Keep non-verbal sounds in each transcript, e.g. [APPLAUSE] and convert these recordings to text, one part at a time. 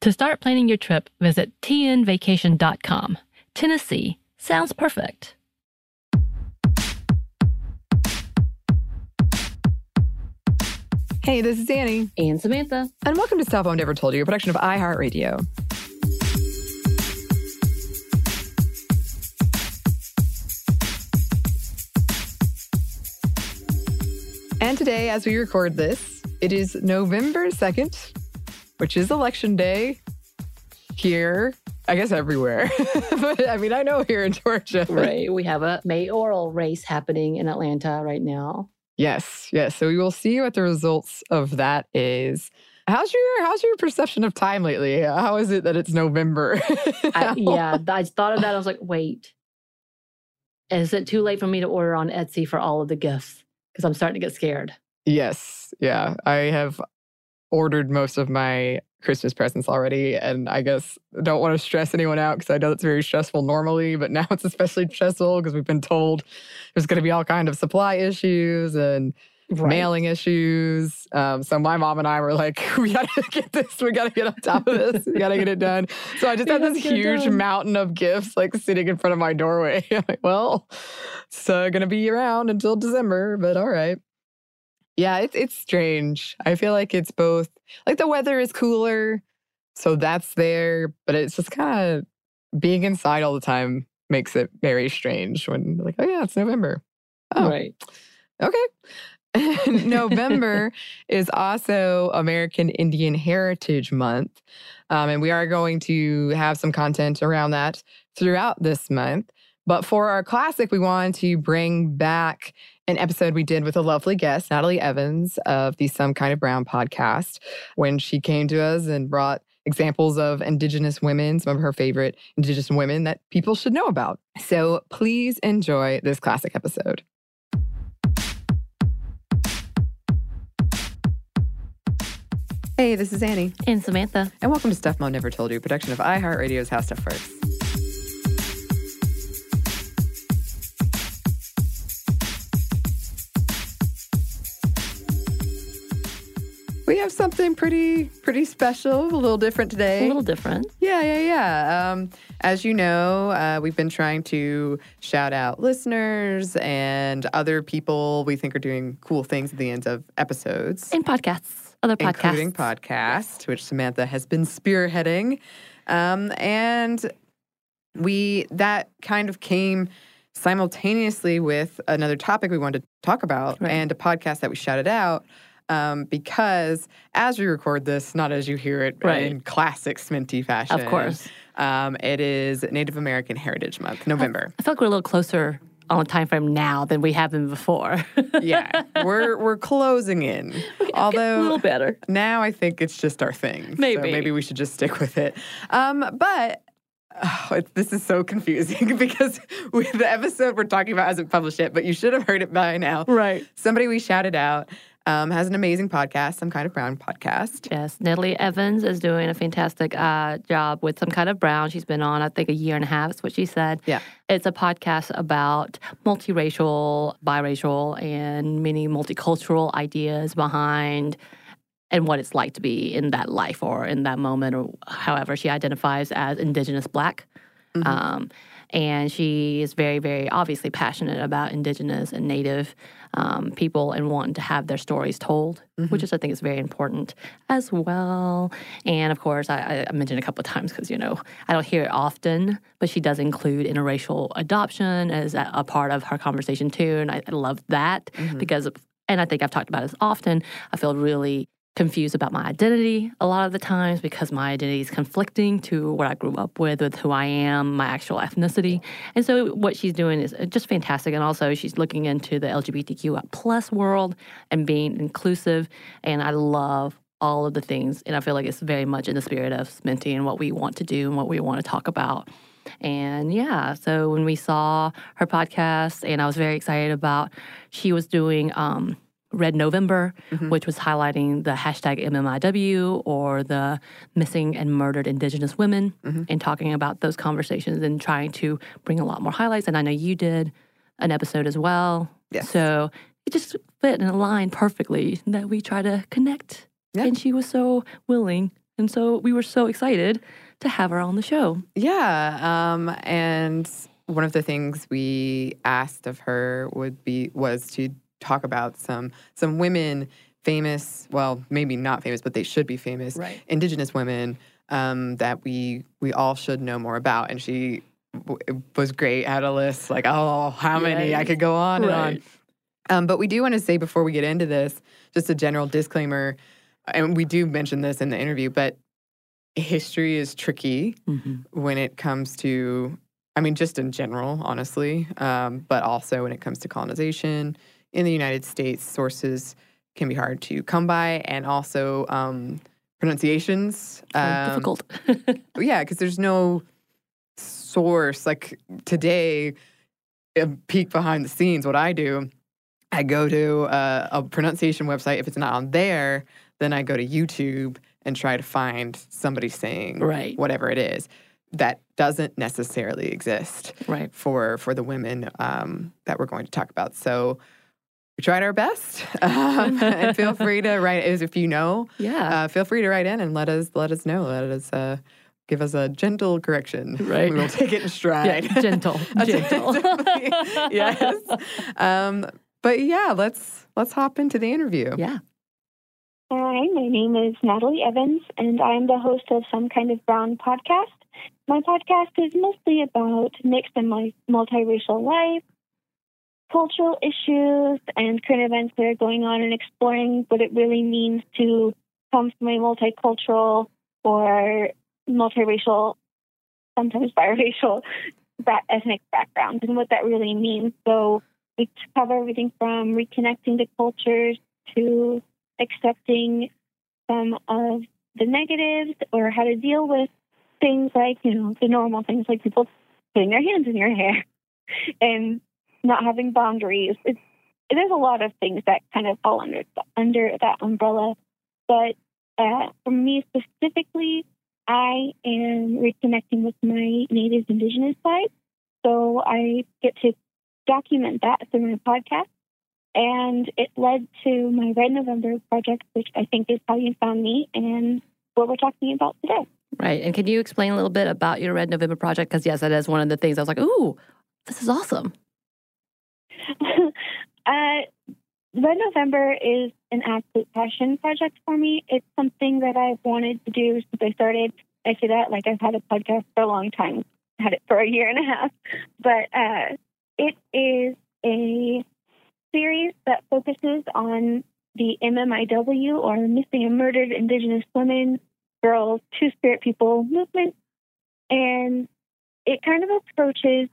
To start planning your trip, visit tnvacation.com. Tennessee sounds perfect. Hey, this is Annie, And Samantha. and welcome to Stuff I've Never Told You, a production of iHeartRadio. And today, as we record this, it is November 2nd, which is election day here, I guess everywhere. [LAUGHS] but I mean, I know here in Georgia. Right. We have a mayoral race happening in Atlanta right now. Yes, yes. So we will see what the results of that is. How's your how's your perception of time lately? How is it that it's November? [LAUGHS] I, yeah, I thought of that. I was like, wait, is it too late for me to order on Etsy for all of the gifts? Because I'm starting to get scared. Yes, yeah. I have ordered most of my Christmas presents already, and I guess don't want to stress anyone out because I know it's very stressful normally, but [LAUGHS] now it's especially stressful because we've been told there's going to be all kind of supply issues and mailing issues. Um, so my mom and I were like, [LAUGHS] we got to [LAUGHS] get this. We got to get on top of this. We got to get it done. So I just had this huge mountain of gifts like sitting in front of my doorway. I'm like, well, it's uh, going to be around until December, but all right. Yeah, it's it's strange. I feel like it's both like the weather is cooler, so that's there, but it's just kind of being inside all the time makes it very strange when like, oh yeah, it's November. Oh, Right. Okay. [LAUGHS] November [LAUGHS] is also American Indian Heritage Month. Um, and we are going to have some content around that throughout this month. But for our classic, we wanted to bring back an episode we did with a lovely guest, Natalie Evans of the Some Kind of Brown podcast, when she came to us and brought examples of Indigenous women, some of her favorite Indigenous women that people should know about. So please enjoy this classic episode. Hey, this is Annie, And Samantha. and welcome to Stuff Mom Never Told You, a production of iHeartRadio's How Stuff Works. We have something pretty pretty special, a little different today. A little different. Yeah, yeah, yeah. Um, as you know, uh, we've been trying to shout out listeners and other people we think are doing cool things at the end of episodes, And podcasts. Other podcasts. including podcasts, which Samantha has been spearheading. Um, and we that kind of came simultaneously with another topic we wanted to talk about Right. and a podcast that we shouted out. Um, because as we record this, not as you hear it Right. in classic Sminty fashion, Of course. um, it is Native American Heritage Month, November. I feel like we're a little closer on a time frame now than we have been before. [LAUGHS] yeah, we're we're closing in. [LAUGHS] a Although little better. now I think it's just our thing. So Maybe. maybe we should just stick with it. Um, but oh, it, this is so confusing [LAUGHS] because with the episode we're talking about hasn't published yet, but you should have heard it by now. Right. Somebody we shouted out um, has an amazing podcast, some kind of brown podcast. Yes, Natalie Evans is doing a fantastic uh, job with some kind of brown. She's been on, I think, a year and a half. Is what she said. Yeah. it's a podcast about multiracial, biracial, and many multicultural ideas behind and what it's like to be in that life or in that moment or however she identifies as indigenous black Mhm. um, and she is very very obviously passionate about indigenous and native um, people and wanting to have their stories told which is i think is very important as well and of course i, I mentioned a couple of times because you know i don't hear it often but she does include interracial adoption as a, a part of her conversation too and i, I love that Mhm. because and I think I've talked about this often. I feel really confused about my identity a lot of the times because my identity is conflicting to what I grew up with, with who I am, my actual ethnicity. And so what she's doing is just fantastic. And also she's looking into the LGBTQ plus world and being inclusive. And I love all of the things. And I feel like it's very much in the spirit of Sminty and what we want to do and what we want to talk about. And yeah, so when we saw her podcast, and I was very excited about, she was doing um, Red November, Mhm. which was highlighting the hashtag MMIW or the missing and murdered Indigenous women, Mhm. and talking about those conversations and trying to bring a lot more highlights. And I know you did an episode as well. Yes. So it just fit and aligned perfectly that we try to connect. Yeah. And she was so willing. And so we were so excited to have her on the show. Yeah, um, and one of the things we asked of her would be was to talk about some some women famous, well, maybe not famous, but they should be famous, Right. Indigenous women um, that we we all should know more about. And she w- was great. Had a list like, oh, how many? I could go on and on. Um, but we do want to say before we get into this, just a general disclaimer, and we do mention this in the interview, but history is tricky Mhm. when it comes to, I mean, just in general, honestly, um, but also when it comes to colonization in the United States, sources can be hard to come by, and also um, pronunciations. Um, difficult. [LAUGHS] yeah, because there's no source. Like today, a peek behind the scenes, what I do, I go to uh, a pronunciation website. If it's not on there, then I go to YouTube and try to find somebody saying Right. whatever it is that doesn't necessarily exist right. for for the women um, that we're going to talk about. So we tried our best, [LAUGHS] um, and feel free to write if you know Yeah. uh, feel free to write in and let us let us know. Let us uh, give us a gentle correction. Right. we will take it in stride. yeah. Gentle. [LAUGHS] Gentle. [LAUGHS] yes. Um, but yeah, let's let's hop into the interview. yeah. Hi, my name is Natalie Evans, and I'm the host of Some Kind of Brown podcast. My podcast is mostly about mixed and mi- multiracial life, cultural issues, and current events that are going on, and exploring what it really means to come from a multicultural or multiracial, sometimes biracial, ethnic background, and what that really means. So we cover everything from reconnecting to cultures to accepting some of the negatives or how to deal with things like, you know, the normal things like people putting their hands in your hair [LAUGHS] and not having boundaries. It's, there's a lot of things that kind of fall under under that umbrella. But uh, for me specifically, I am reconnecting with my Native Indigenous side. So I get to document that through my podcast. And it led to my Red November project, which I think is how you found me and what we're talking about today. Right. And can you explain a little bit about your Red November project? Because, yes, that is one of the things I was like, ooh, this is awesome. Uh, Red November is an absolute passion project for me. It's something that I've wanted to do since I started. I say that like I've had a podcast for a long time, had it for a year and a half. But uh, it is a series that focuses on the MMIW or Missing and Murdered Indigenous Women, Girls, Two Spirit People movement. And it kind of approaches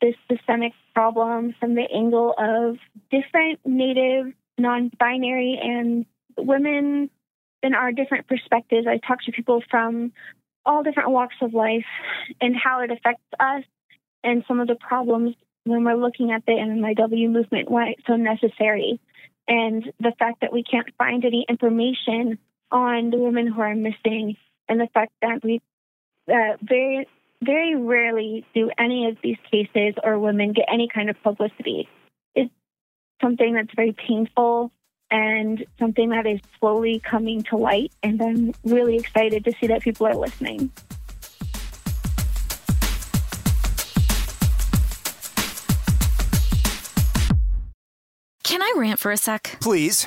this systemic problem from the angle of different Native, non binary, and women in our different perspectives. I talk to people from all different walks of life and how it affects us and some of the problems when we're looking at the MMIW movement, why it's so necessary, and the fact that we can't find any information on the women who are missing, and the fact that we uh, very very rarely do any of these cases or women get any kind of publicity. It's something that's very painful and something that is slowly coming to light. And I'm really excited to see that people are listening. Can I rant for a sec? Please.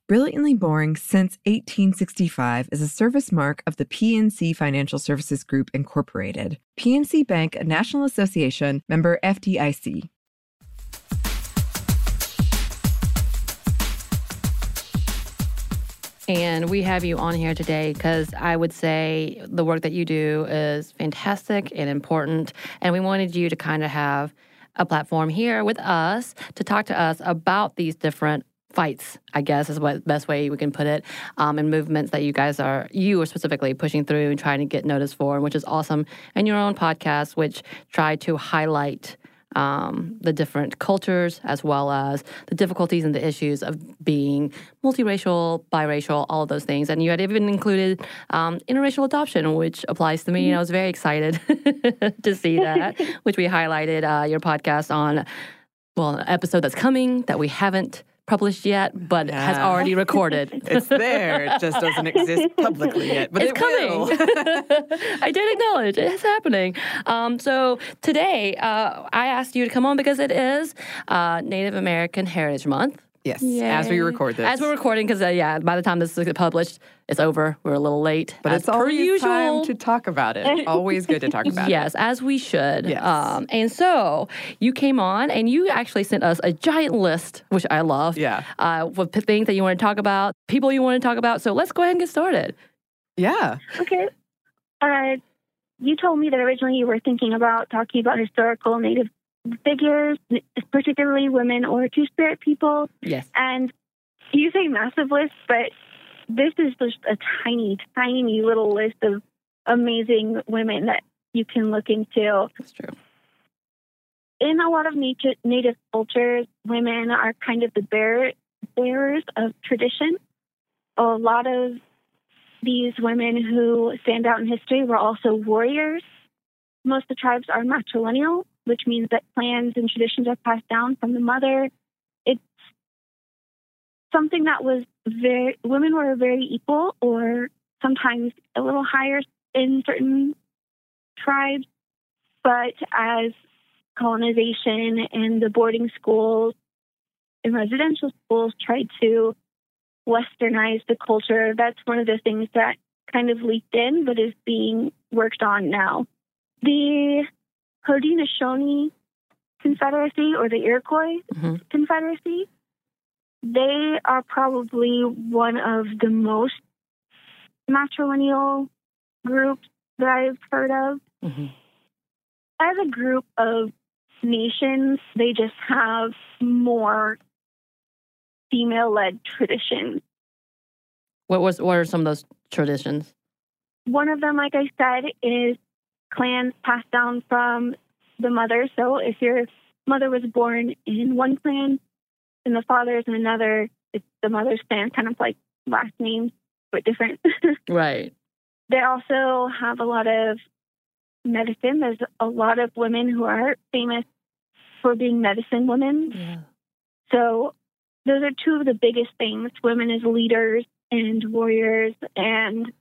Brilliantly Boring Since 1865 is a service mark of the PNC Financial Services Group, Incorporated. PNC Bank, a National Association, member FDIC. And we have you on here today because I would say the work that you do is fantastic and important. And we wanted you to kind of have a platform here with us to talk to us about these different fights, I guess is what best way we can put it, um, and movements that you guys are you are specifically pushing through and trying to get noticed for, which is awesome. And your own podcast, which try to highlight um, the different cultures as well as the difficulties and the issues of being multiracial, biracial, all of those things. And you had even included um, interracial adoption, which applies to me. And I was very excited [LAUGHS] to see that, [LAUGHS] which we highlighted uh, your podcast on. Well, an episode that's coming that we haven't published yet, but Yeah. has already recorded. [LAUGHS] It's there, it just doesn't exist [LAUGHS] publicly yet, but it's it coming. [LAUGHS] I did acknowledge it is happening. Um, so today, uh, I asked you to come on because it is uh, Native American Heritage Month. Yes, as we record this. As we're recording, because uh, yeah, by the time this is published, it's over. We're a little late, but as it's per always usual. time to talk about it. [LAUGHS] Always good to talk about yes, it. as we should. Yes. Um, and so you came on and you actually sent us a giant list, which I love. Yeah. Uh, with things that you want to talk about, people you want to talk about. So let's go ahead and get started. Yeah. Okay. Uh, you told me that originally you were thinking about talking about historical Native figures, particularly women or Two Spirit people. Yes. And you say massive list, but this is just a tiny, tiny little list of amazing women that you can look into. That's true. In a lot of native, native cultures, women are kind of the bear, bearers of tradition. A lot of these women who stand out in history were also warriors. Most of the tribes are matrilineal, which means that plans and traditions are passed down from the mother. It's something that was very, women were very equal or sometimes a little higher in certain tribes. But as colonization and the boarding schools and residential schools tried to westernize the culture, that's one of the things that kind of leaked in but is being worked on now. The Haudenosaunee Confederacy or the Iroquois hmm Confederacy, they are probably one of the most matrilineal groups that I've heard of. hmm As a group of nations, they just have more female led traditions. What was what are some of those traditions? One of them, like I said, is clans passed down from the mother. So if your mother was born in one clan and the father is in another, it's the mother's clan, kind of like last names, but different. [LAUGHS] Right. they also have a lot of medicine. There's a lot of women who are famous for being medicine women. Yeah. So those are two of the biggest things women as leaders and warriors and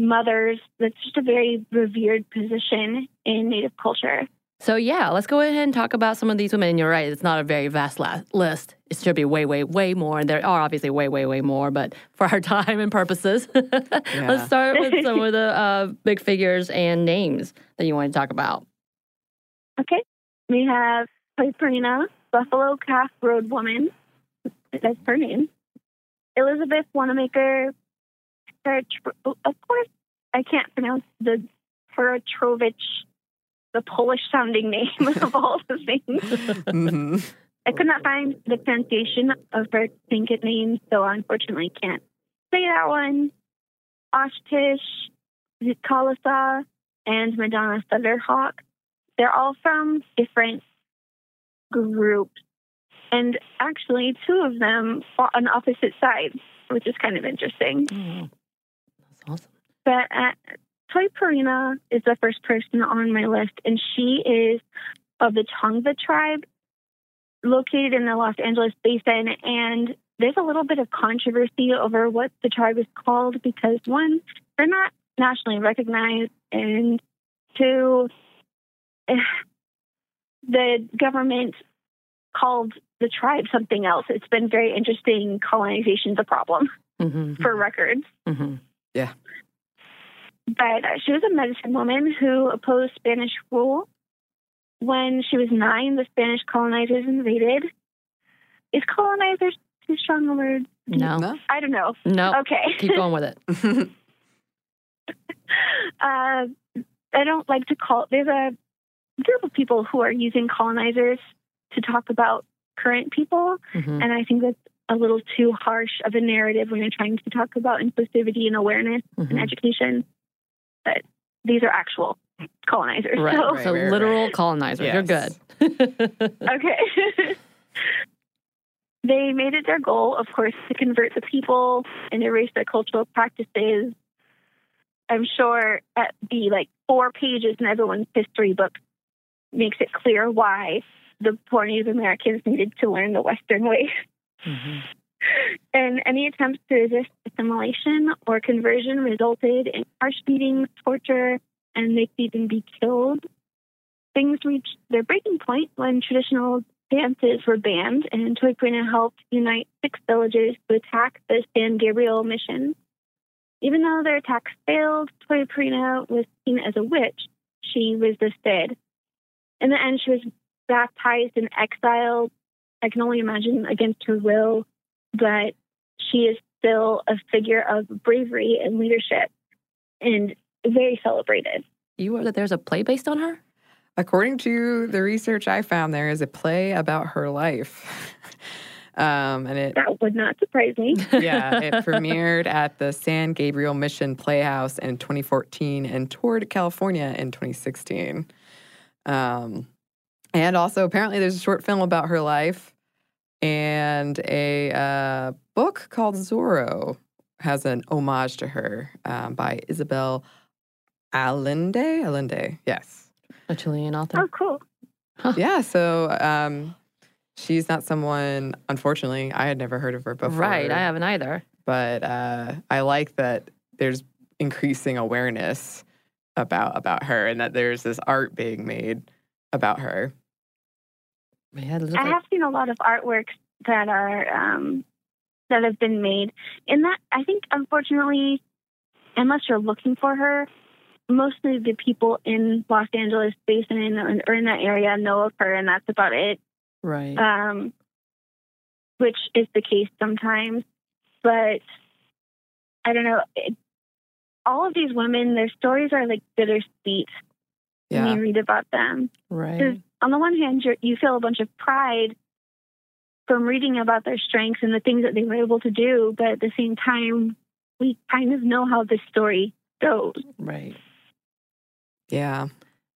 mothers. That's just a very revered position in Native culture. So yeah, let's go ahead and talk about some of these women. And you're right; it's not a very vast la- list. It should be way, way, way more. And there are obviously way, way, way more. But for our [LAUGHS] time and purposes, [LAUGHS] let's start with some [LAUGHS] of the uh, big figures and names that you want to talk about. Okay. We have Toypurina, Buffalo Calf Road Woman. That's her name. Elizabeth Wanamaker. Of course, I can't pronounce the Peratrovich, the Polish sounding name of [LAUGHS] all the things. Mhm. I could not find the pronunciation of her Tlingit name, so I unfortunately can't say that one. Oshtish, Zitkala-Sa, and Madonna Thunderhawk. They're all from different groups. And actually, two of them fought on opposite sides, which is kind of interesting. That's awesome. But uh, Toy Perina is the first person on my list, and she is of the Tongva tribe, located in the Los Angeles basin. And there's a little bit of controversy over what the tribe is called because one, they're not nationally recognized, and two, eh, the government called the tribe something else. It's been very interesting. Colonization's a problem hmm for records. Hmm but uh, she was a medicine woman who opposed Spanish rule. When she was nine, the Spanish colonizers invaded. Is colonizers too strong a word? No, No? I don't know. no. Okay. [LAUGHS] Keep going with it. [LAUGHS] uh, I don't like to call. There's a group of people who are using colonizers to talk about current people, hmm and I think that's a little too harsh of a narrative when you're trying to talk about inclusivity and awareness and hmm education. But these are actual colonizers. Right. So. Right, so right, literal right. colonizers. You're good. [LAUGHS] Okay. [LAUGHS] they made it their goal, of course, to convert the people and erase their cultural practices. I'm sure at the like four pages in everyone's history book makes it clear why the poor Native Americans needed to learn the Western ways. [LAUGHS] Mhm. And any attempts to resist assimilation or conversion resulted in harsh beatings, torture, and they could even be killed. Things reached their breaking point when traditional dances were banned, and Toypurina helped unite six villages to attack the San Gabriel mission. Even though their attacks failed, Toypurina was seen as a witch. She resisted. In the end, she was baptized and exiled. I can only imagine against her will but she is still a figure of bravery and leadership and very celebrated. You were that there's a play based on her? According to the research I found, there is a play about her life. [LAUGHS] um, and it That would not surprise me. [LAUGHS] yeah, it premiered at the San Gabriel Mission Playhouse in 2014 and toured California in 2016. Um, and also, apparently, there's a short film about her life, and a uh, book called Zorro has an homage to her um, by Isabel Allende. Allende, yes. A Chilean author. Oh, cool. Yeah, so um, she's not someone, unfortunately, I had never heard of her before right. I haven't either. but uh, I like that there's increasing awareness about about her, and that there's this art being made about her. Yeah, I like- have seen a lot of artworks that are um, that have been made. In that, I think, unfortunately, unless you're looking for her, mostly the people in Los Angeles basin and- or in that area know of her, and that's about it. right. um, which is the case sometimes. But I don't know. It, all of these women, their stories are like bittersweet when you read about them. Right. On the one hand, you're, you feel a bunch of pride from reading about their strengths and the things that they were able to do, but at the same time, we kind of know how this story goes. Right. Yeah.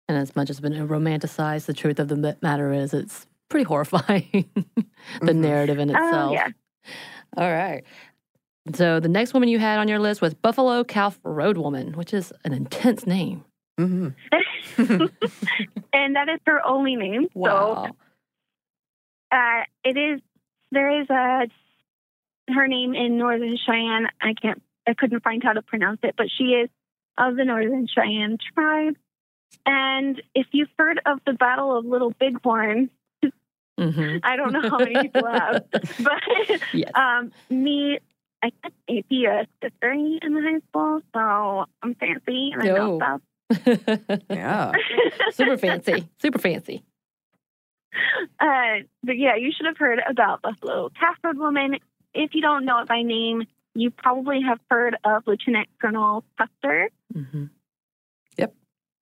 And as much as it's been romanticized, the truth of the matter is it's pretty horrifying, [LAUGHS] the Mhm. narrative in Oh, itself. yeah. All right. So the next woman you had on your list was Buffalo Calf Road Woman, which is an intense name. Hmm [LAUGHS] and that is her only name. Wow. So uh, it is, there is a, her name in Northern Cheyenne. I can't, I couldn't find how to pronounce it, but she is of the Northern Cheyenne tribe. And if you've heard of the Battle of Little Bighorn, hmm [LAUGHS] I don't know how many people have, [LAUGHS] but Yes. um, me, I took AP US history in the high school, so I'm fancy and I know Oh. stuff. Yeah. [LAUGHS] Super fancy. Super fancy. Uh, but yeah, you should have heard about Buffalo Calf Road Woman. If you don't know it by name, you probably have heard of Lieutenant Colonel Custer. hmm Yep.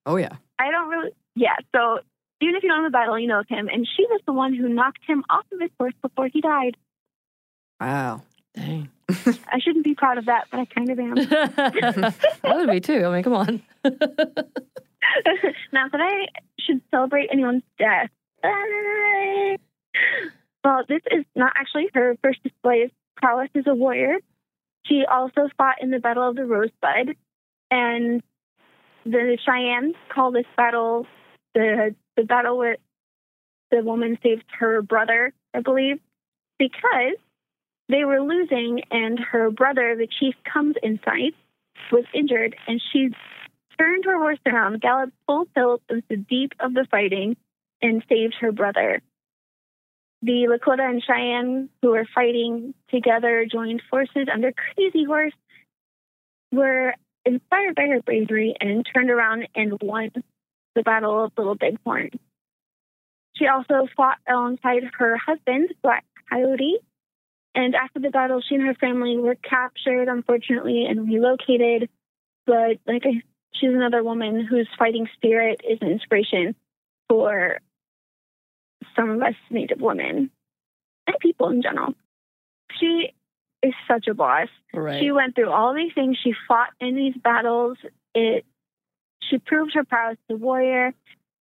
Oh, yeah. I don't really, yeah. So even if you don't know the battle, you know of him. And she was the one who knocked him off of his horse before he died. Wow. Dang. I shouldn't be proud of that, but I kind of am. [LAUGHS] I would be too. I mean, come on. [LAUGHS] Not that I should celebrate anyone's death. Well, this is not actually her first display of prowess as a warrior. She also fought in the Battle of the Rosebud, and the Cheyennes call this battle the the battle where the woman saved her brother, I believe, because they were losing, and her brother, the chief, comes in sight, was injured, and she turned her horse around, galloped full tilt into the deep of the fighting, and saved her brother. The Lakota and Cheyenne, who were fighting together, joined forces under Crazy Horse, were inspired by her bravery and turned around and won the Battle of Little Bighorn. She also fought alongside her husband, Black Coyote, and after the battle, she and her family were captured, unfortunately, and relocated. But like I she's another woman whose fighting spirit is an inspiration for some of us Native women and people in general. She is such a boss. Right. She went through all these things. She fought in these battles. It. She proved her prowess as a warrior,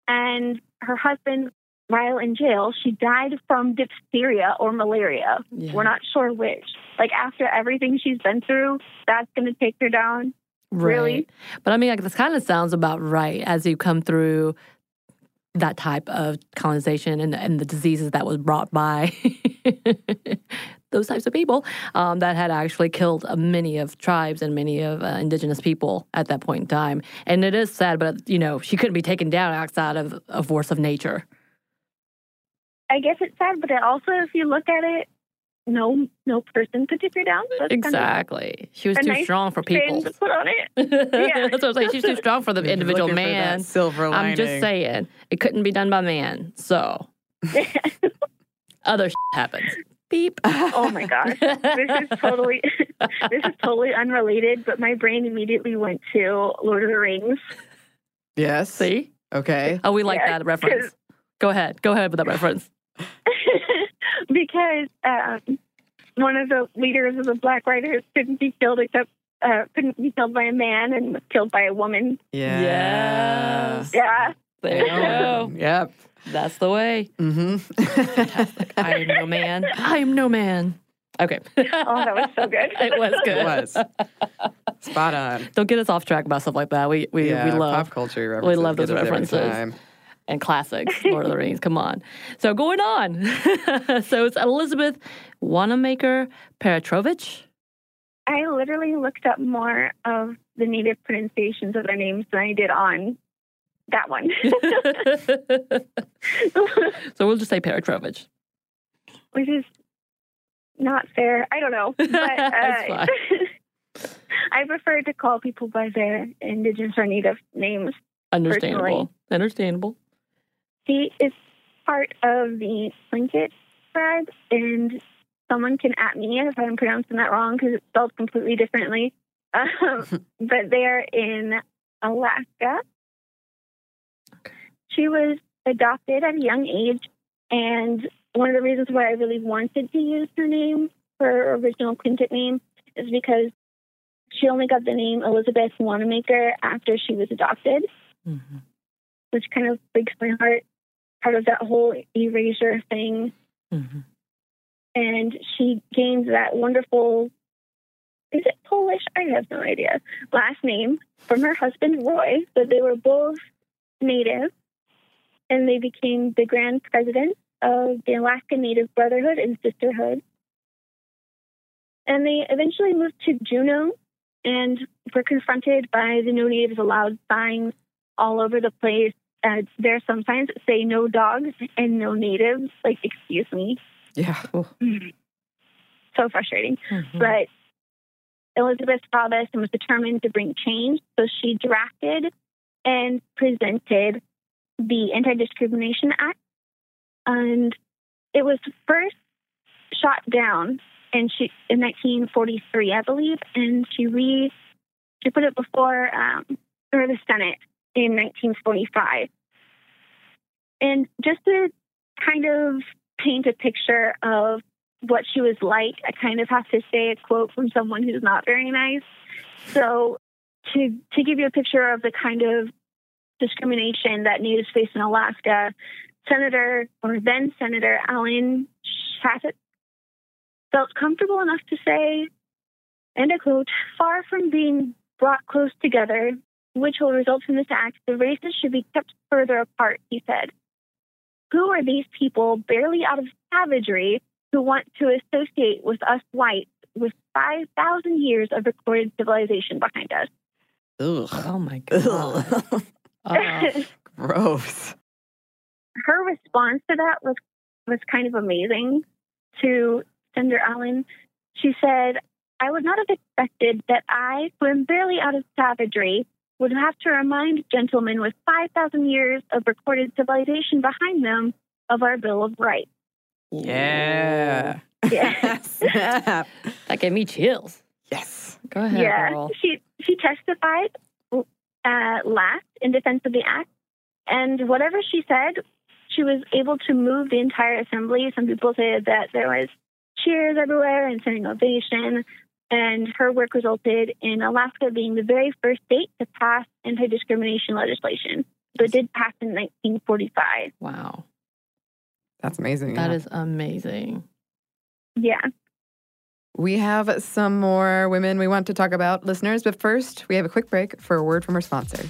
and her husband, while in jail, she died from diphtheria or malaria. Yeah. We're not sure which. Like after everything she's been through, that's going to take her down. really? But I mean, like, this kind of sounds about right as you come through that type of colonization and, and the diseases that was brought by [LAUGHS] those types of people um, that had actually killed many of tribes and many of uh, indigenous people at that point in time. And it is sad, but, you know, she couldn't be taken down outside of a force of nature. I guess it's sad, but it also, if you look at it, no, no person could take her down. So it's kind of Exactly. She was too nice strong for people. to put on it. Yeah. [LAUGHS] That's what I'm saying. She's too strong for the You're individual looking for that man. silver lining. I'm just saying it couldn't be done by man. So [LAUGHS] other shit happens. Beep. oh my gosh, this is totally, [LAUGHS] this is totally unrelated. But my brain immediately went to Lord of the Rings. Yes. See? Okay. Oh, we like Yeah, that reference. Go ahead. Go ahead with that reference. [LAUGHS] because um, one of the leaders of the Black Riders couldn't be killed except uh, couldn't be killed by a man and was killed by a woman. Yeah. Yes. Yeah, There you go. [LAUGHS] Yep. That's the way. Mm-hmm. I am no man. [LAUGHS] I am no man. Okay. oh, that was so good. it was good. It was. Spot on. Don't get us off track about stuff like that. We we, yeah, we love pop culture references. We love those get every references. And classics, Lord of the Rings. Come on. So going on. [LAUGHS] so it's Elizabeth Wanamaker Petrovich. I literally looked up more of the native pronunciations of their names than I did on that one. [LAUGHS] so we'll just say Petrovich. which is not fair. I don't know. [LAUGHS] But uh, I prefer to call people by their indigenous or native names. Understandable. Personally. Understandable. She is part of the Tlingit tribe, and someone can at me if I'm pronouncing that wrong because it's spelled completely differently. [LAUGHS] Um, [LAUGHS] but they're in Alaska. She was adopted at a young age, and one of the reasons why I really wanted to use her name, her original Tlingit name, is because she only got the name Elizabeth Wanamaker after she was adopted, Mm-hmm. which kind of breaks my heart. Part of that whole erasure thing. Mm-hmm. And she gained that wonderful, is it Polish? I have no idea. Last name from her husband, Roy. but they were both native. And they became the grand president of the Alaska Native Brotherhood and Sisterhood. And they eventually moved to Juneau and were confronted by the No Natives Allowed signs all over the place. Uh, there are some signs that say no dogs and no natives. Like, excuse me. Yeah. So frustrating. Mm-hmm. But Elizabeth saw this and was determined to bring change. So she drafted and presented the Anti Discrimination Act. And it was first shot down in, she, in 1943, I believe. And she re she put it before um, or the Senate in 1945. And just to kind of paint a picture of what she was like, I kind of have to say a quote from someone who's not very nice. So, to to give you a picture of the kind of discrimination that natives face in Alaska, Senator or then Senator Allen Shattuck felt comfortable enough to say, and I quote, far from being brought close together, which will result from this act, the races should be kept further apart, he said. Who are these people barely out of savagery who want to associate with us whites with 5,000 years of recorded civilization behind us? Ugh. Oh my god. [LAUGHS] Uh, Gross. Her response to that was was kind of amazing to Senator Allen. She said, I would not have expected that I, who am barely out of savagery, would have to remind gentlemen with 5,000 years of recorded civilization behind them of our Bill of Rights. Yeah. [LAUGHS] Yeah. Snap. that gave me chills. Yes. Go ahead, yeah, girl. she she testified uh, last in defense of the act, and whatever she said, she was able to move the entire assembly. Some people said that there was cheers everywhere and standing ovation, and her work resulted in Alaska being the very first state to pass anti-discrimination legislation. So it did pass in 1945. Wow. That's amazing. that yeah. is amazing. Yeah. We have some more women we want to talk about, listeners, but first, we have a quick break for a word from our sponsor.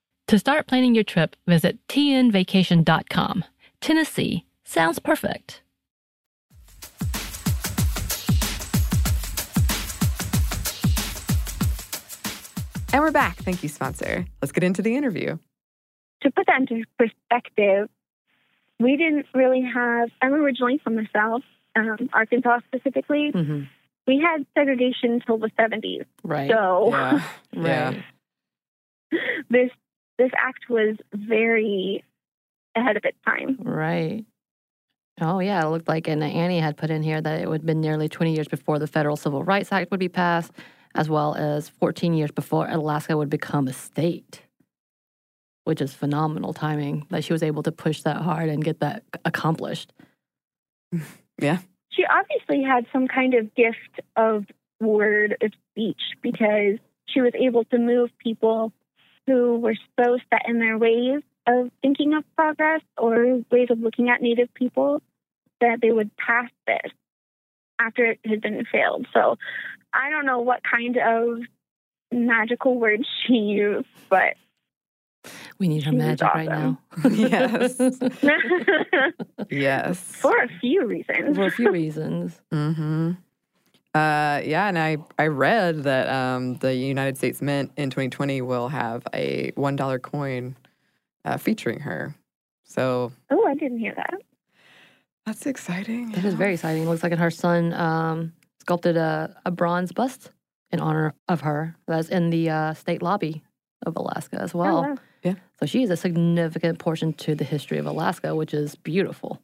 To start planning your trip, visit tnvacation.com. Tennessee sounds perfect. And we're back. Thank you, sponsor. Let's get into the interview. To put that into perspective, we didn't really have, I'm originally from the South, um, Arkansas specifically. Mm-hmm. We had segregation until the 70s. Right. So, yeah. [LAUGHS] yeah. this this act was very ahead of its time. Right. Oh, yeah. It looked like, and Annie had put in here that it would have been nearly 20 years before the Federal Civil Rights Act would be passed, as well as 14 years before Alaska would become a state, which is phenomenal timing that she was able to push that hard and get that accomplished. [LAUGHS] Yeah. She obviously had some kind of gift of word of speech because she was able to move people who were so set in their ways of thinking of progress or ways of looking at Native people that they would pass this after it had been failed. So I don't know what kind of magical words [LAUGHS] she used, but We need her She was magic right now. [LAUGHS] Yes. [LAUGHS] Yes. for a few reasons. For a few reasons. Mm-hmm. Uh, yeah, and I, I read that um, the United States Mint in 2020 will have a $1 coin uh, featuring her. So Oh, I didn't hear that. that's exciting. That is very exciting. It looks like her son um, sculpted a, a bronze bust in honor of her. That's in the uh, state lobby of Alaska as well. Oh, wow. So she is a significant portion to the history of Alaska, which is beautiful.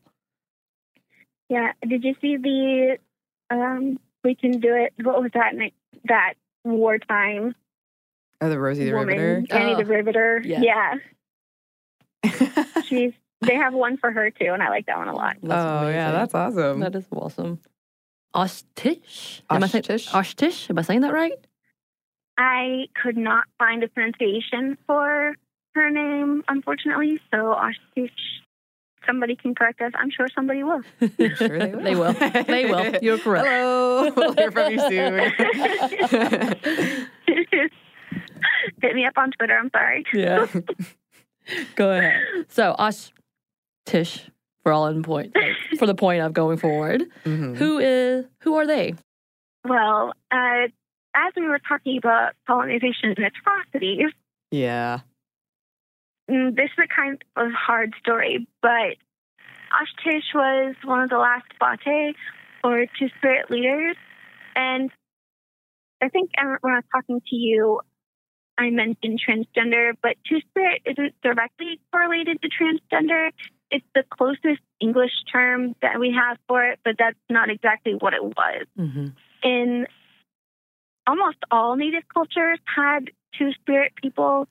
Yeah. Did you see the um we can do it what was that night that wartime Oh, the Rosie the woman Riveter. Annie Oh, the Riveter? yeah. Yeah. [LAUGHS] She's they have one for her too and I like that one a lot. That's oh, yeah, that's awesome. That is awesome. Osh-Tisch? Am I saying Osh-Tisch? Osh-Tisch? Am I saying that right? I could not find a pronunciation for her name, unfortunately. So Osh-Tisch somebody can correct us. I'm sure somebody will. [LAUGHS] sure they will. They will. They will. [LAUGHS] You're correct. Hello. [LAUGHS] We'll hear from you soon. Hit me up on Twitter, I'm sorry. Yeah. Go ahead. So Osh-Tisch, for all in point, like, for the point of going forward, Mhm. who is who are they? Well, uh, as we were talking about colonization and atrocities, Yeah. Mm, this is a kind of hard story, but Osh-Tisch was one of the last Bate or Two Spirit leaders. And I think when I was talking to you, I mentioned transgender, but Two Spirit isn't directly correlated to transgender. It's the closest English term that we have for it, but that's not exactly what it was. Mm-hmm. in almost all native cultures had two spirit people,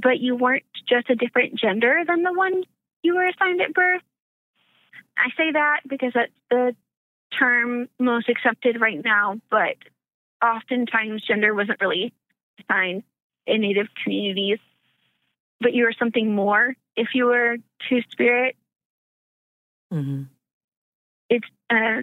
but you weren't just a different gender than the one you were assigned at birth. I say that because that's the term most accepted right now, but oftentimes gender wasn't really assigned in native communities. But you were something more if you were two spirit. Mm-hmm. It's uh,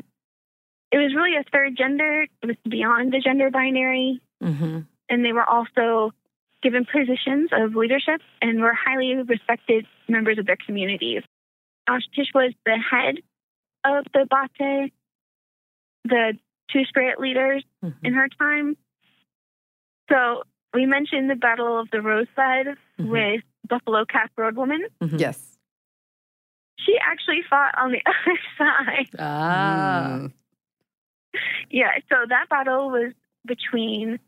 it was really a third gender. It was beyond the gender binary, Mm-hmm. and they were also given positions of leadership and were highly respected members of their communities. Osh-Tisch was the head of the Bate, the two spirit leaders Mm-hmm. in her time. So we mentioned the Battle of the Rosebud Mhm. with Buffalo Calf Road Woman. Mm-hmm. Yes. She actually fought on the [LAUGHS] other side. Ah. Mm. Yeah, so that battle was between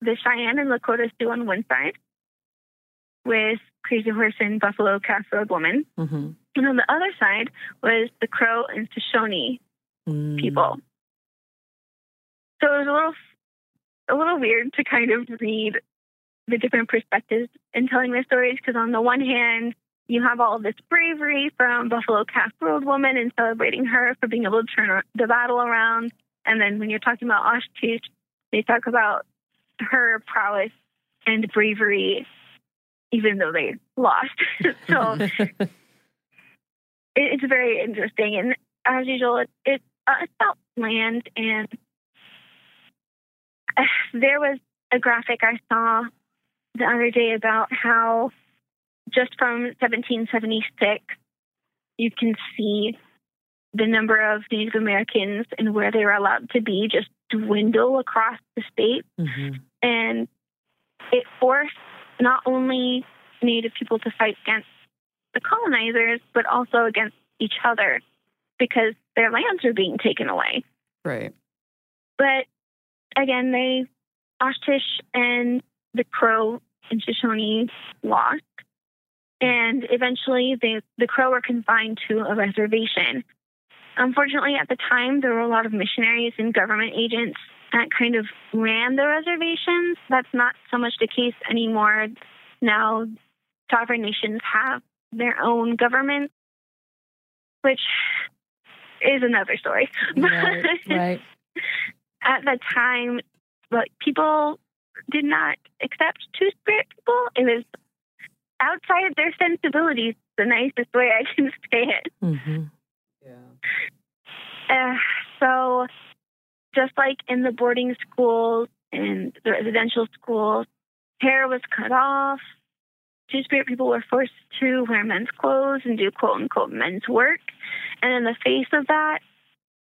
the Cheyenne and Lakota Sioux on one side, with Crazy Horse and Buffalo Calf Road Woman, Mm-hmm. and on the other side was the Crow and Shoshone Mm. people. So it was a little, a little weird to kind of read the different perspectives in telling their stories because on the one hand, you have all this bravery from Buffalo Calf Road Woman and celebrating her for being able to turn the battle around. And then when you're talking about Osh-Tisch, they talk about her prowess and bravery, even though they lost. [LAUGHS] so [LAUGHS] it, it's very interesting. And as usual, it, it, uh, it's about land. And uh, there was a graphic I saw the other day about how just from 1776, you can see the number of Native Americans and where they were allowed to be just dwindle across the state. Mm-hmm. And it forced not only Native people to fight against the colonizers, but also against each other because their lands were being taken away. Right. But again, they, Osh-Tisch and the Crow and Shoshone lost. And eventually, they, the Crow were confined to a reservation. Unfortunately, at the time, there were a lot of missionaries and government agents that kind of ran the reservations. That's not so much the case anymore. Now, sovereign nations have their own government, which is another story. [LAUGHS] Right, right. At the time, but people did not accept Two Spirit people. It was outside their sensibilities. The nicest way I can [LAUGHS] say it. hmm Yeah. Uh, so, just like in the boarding schools and the residential schools, hair was cut off. Two spirit people were forced to wear men's clothes and do quote unquote men's work. And in the face of that,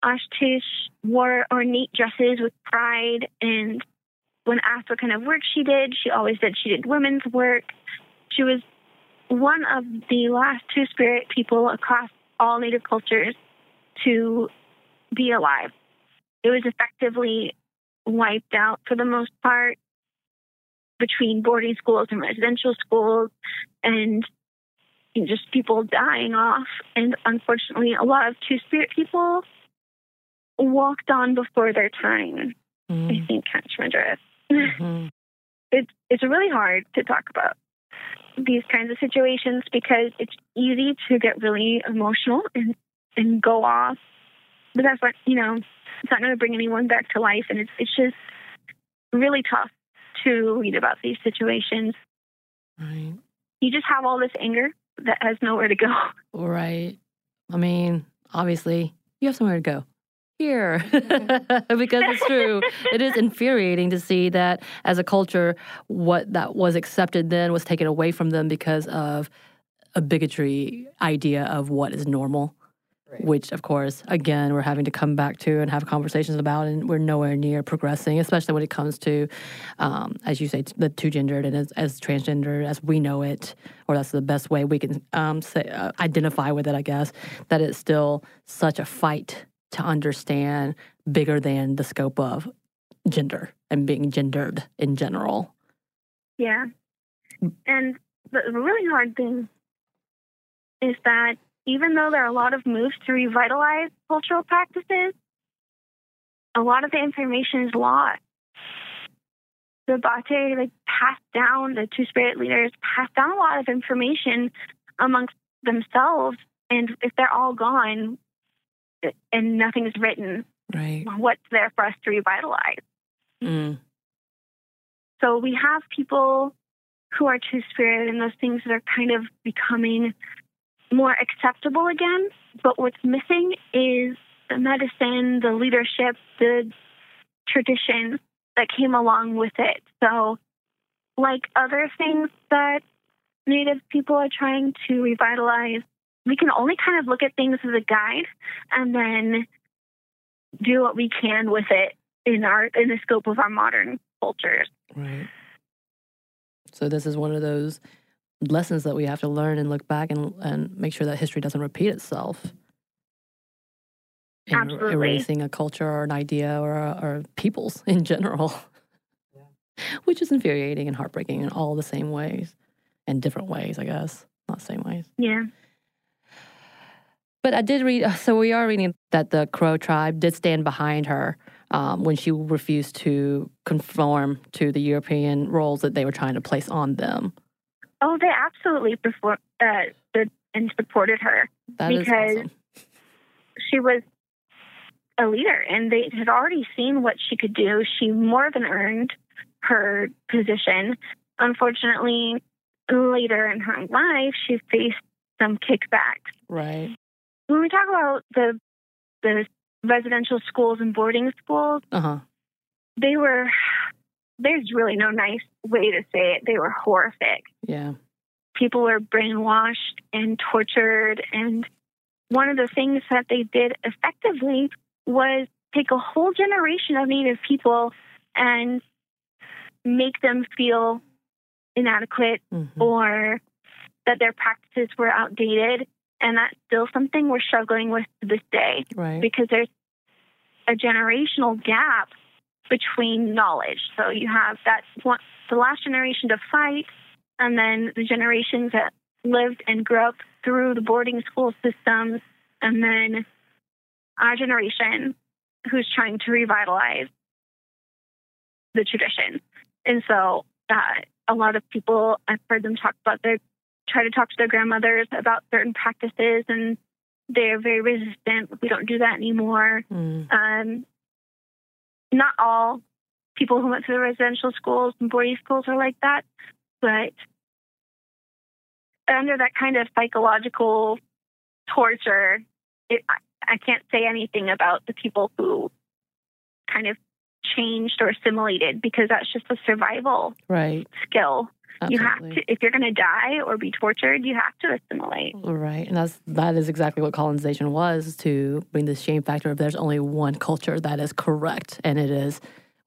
Ashtish wore ornate dresses with pride. And when asked what kind of work she did, she always said she did women's work. She was one of the last two spirit people across all Native cultures to be alive. It was effectively wiped out for the most part between boarding schools and residential schools and just people dying off. And unfortunately, a lot of Two Spirit people walked on before their time. I think catch my drift. hmm [LAUGHS] It's it's really hard to talk about these kinds of situations because it's easy to get really emotional and and go off. But that's what you know. It's not going to bring anyone back to life, and it's it's just really tough to read about these situations. Right. You just have all this anger that has nowhere to go. [LAUGHS] Right. I mean, obviously, you have somewhere to go. Here. [LAUGHS] because it's true. It is infuriating to see that as a culture, what that was accepted then was taken away from them because of a bigotry idea of what is normal. Right. Which, of course, again, we're having to come back to and have conversations about, and we're nowhere near progressing, especially when it comes to, um, as you say, t- the two gendered and as, as transgender as we know it, or that's the best way we can um, say, uh, identify with it, I guess, that it's still such a fight to understand bigger than the scope of gender and being gendered in general. Yeah. And the the really hard thing is that even though there are a lot of moves to revitalize cultural practices, a lot of the information is lost. The Bate like passed down, the two spirit leaders passed down a lot of information amongst themselves, and if they're all gone and nothing is written, Right. what's there for us to revitalize? Mm. So we have people who are two spirit and those things that are kind of becoming more acceptable again. But what's missing is the medicine, the leadership, the tradition that came along with it. So, like other things that Native people are trying to revitalize, we can only kind of look at things as a guide and then do what we can with it in our in the scope of our modern cultures. Right. So this is one of those lessons that we have to learn and look back and and make sure that history doesn't repeat itself. In er- Absolutely. erasing a culture or an idea or or peoples [LAUGHS] in general, which is infuriating and heartbreaking in all the same ways, in different ways, I guess, not same ways. Yeah. But I did read, so we are reading that the Crow tribe did stand behind her um, when she refused to conform to the European roles that they were trying to place on them. Oh, they absolutely perform, uh, stood and supported her. That Because- awesome. She was a leader, and they had already seen what she could do. She more than earned her position. Unfortunately, later in her life, she faced some kickbacks. Right. When we talk about the the residential schools and boarding schools, Uh huh. they were there's really no nice way to say it. They were horrific. Yeah. people were brainwashed and tortured. And one of the things that they did effectively was take a whole generation of Native people and make them feel inadequate Mhm. or that their practices were outdated. And that's still something we're struggling with to this day Right. because there's a generational gap between knowledge. So you have that one, the last generation to fight, and then the generations that lived and grew up through the boarding school systems, and then our generation who's trying to revitalize the tradition. And so uh, a lot of people, I've heard them talk about their, try to talk to their grandmothers about certain practices, and they're very resistant. We don't do that anymore. Mm. Um, not all people who went through the residential schools and boarding schools are like that, but under that kind of psychological torture, it, I, I can't say anything about the people who kind of changed or assimilated because that's just a survival Right. skill. You have to, if you're going to die or be tortured, you have to assimilate. Right, and that's that is exactly what colonization was to bring this shame factor of there's only one culture that is correct, and it is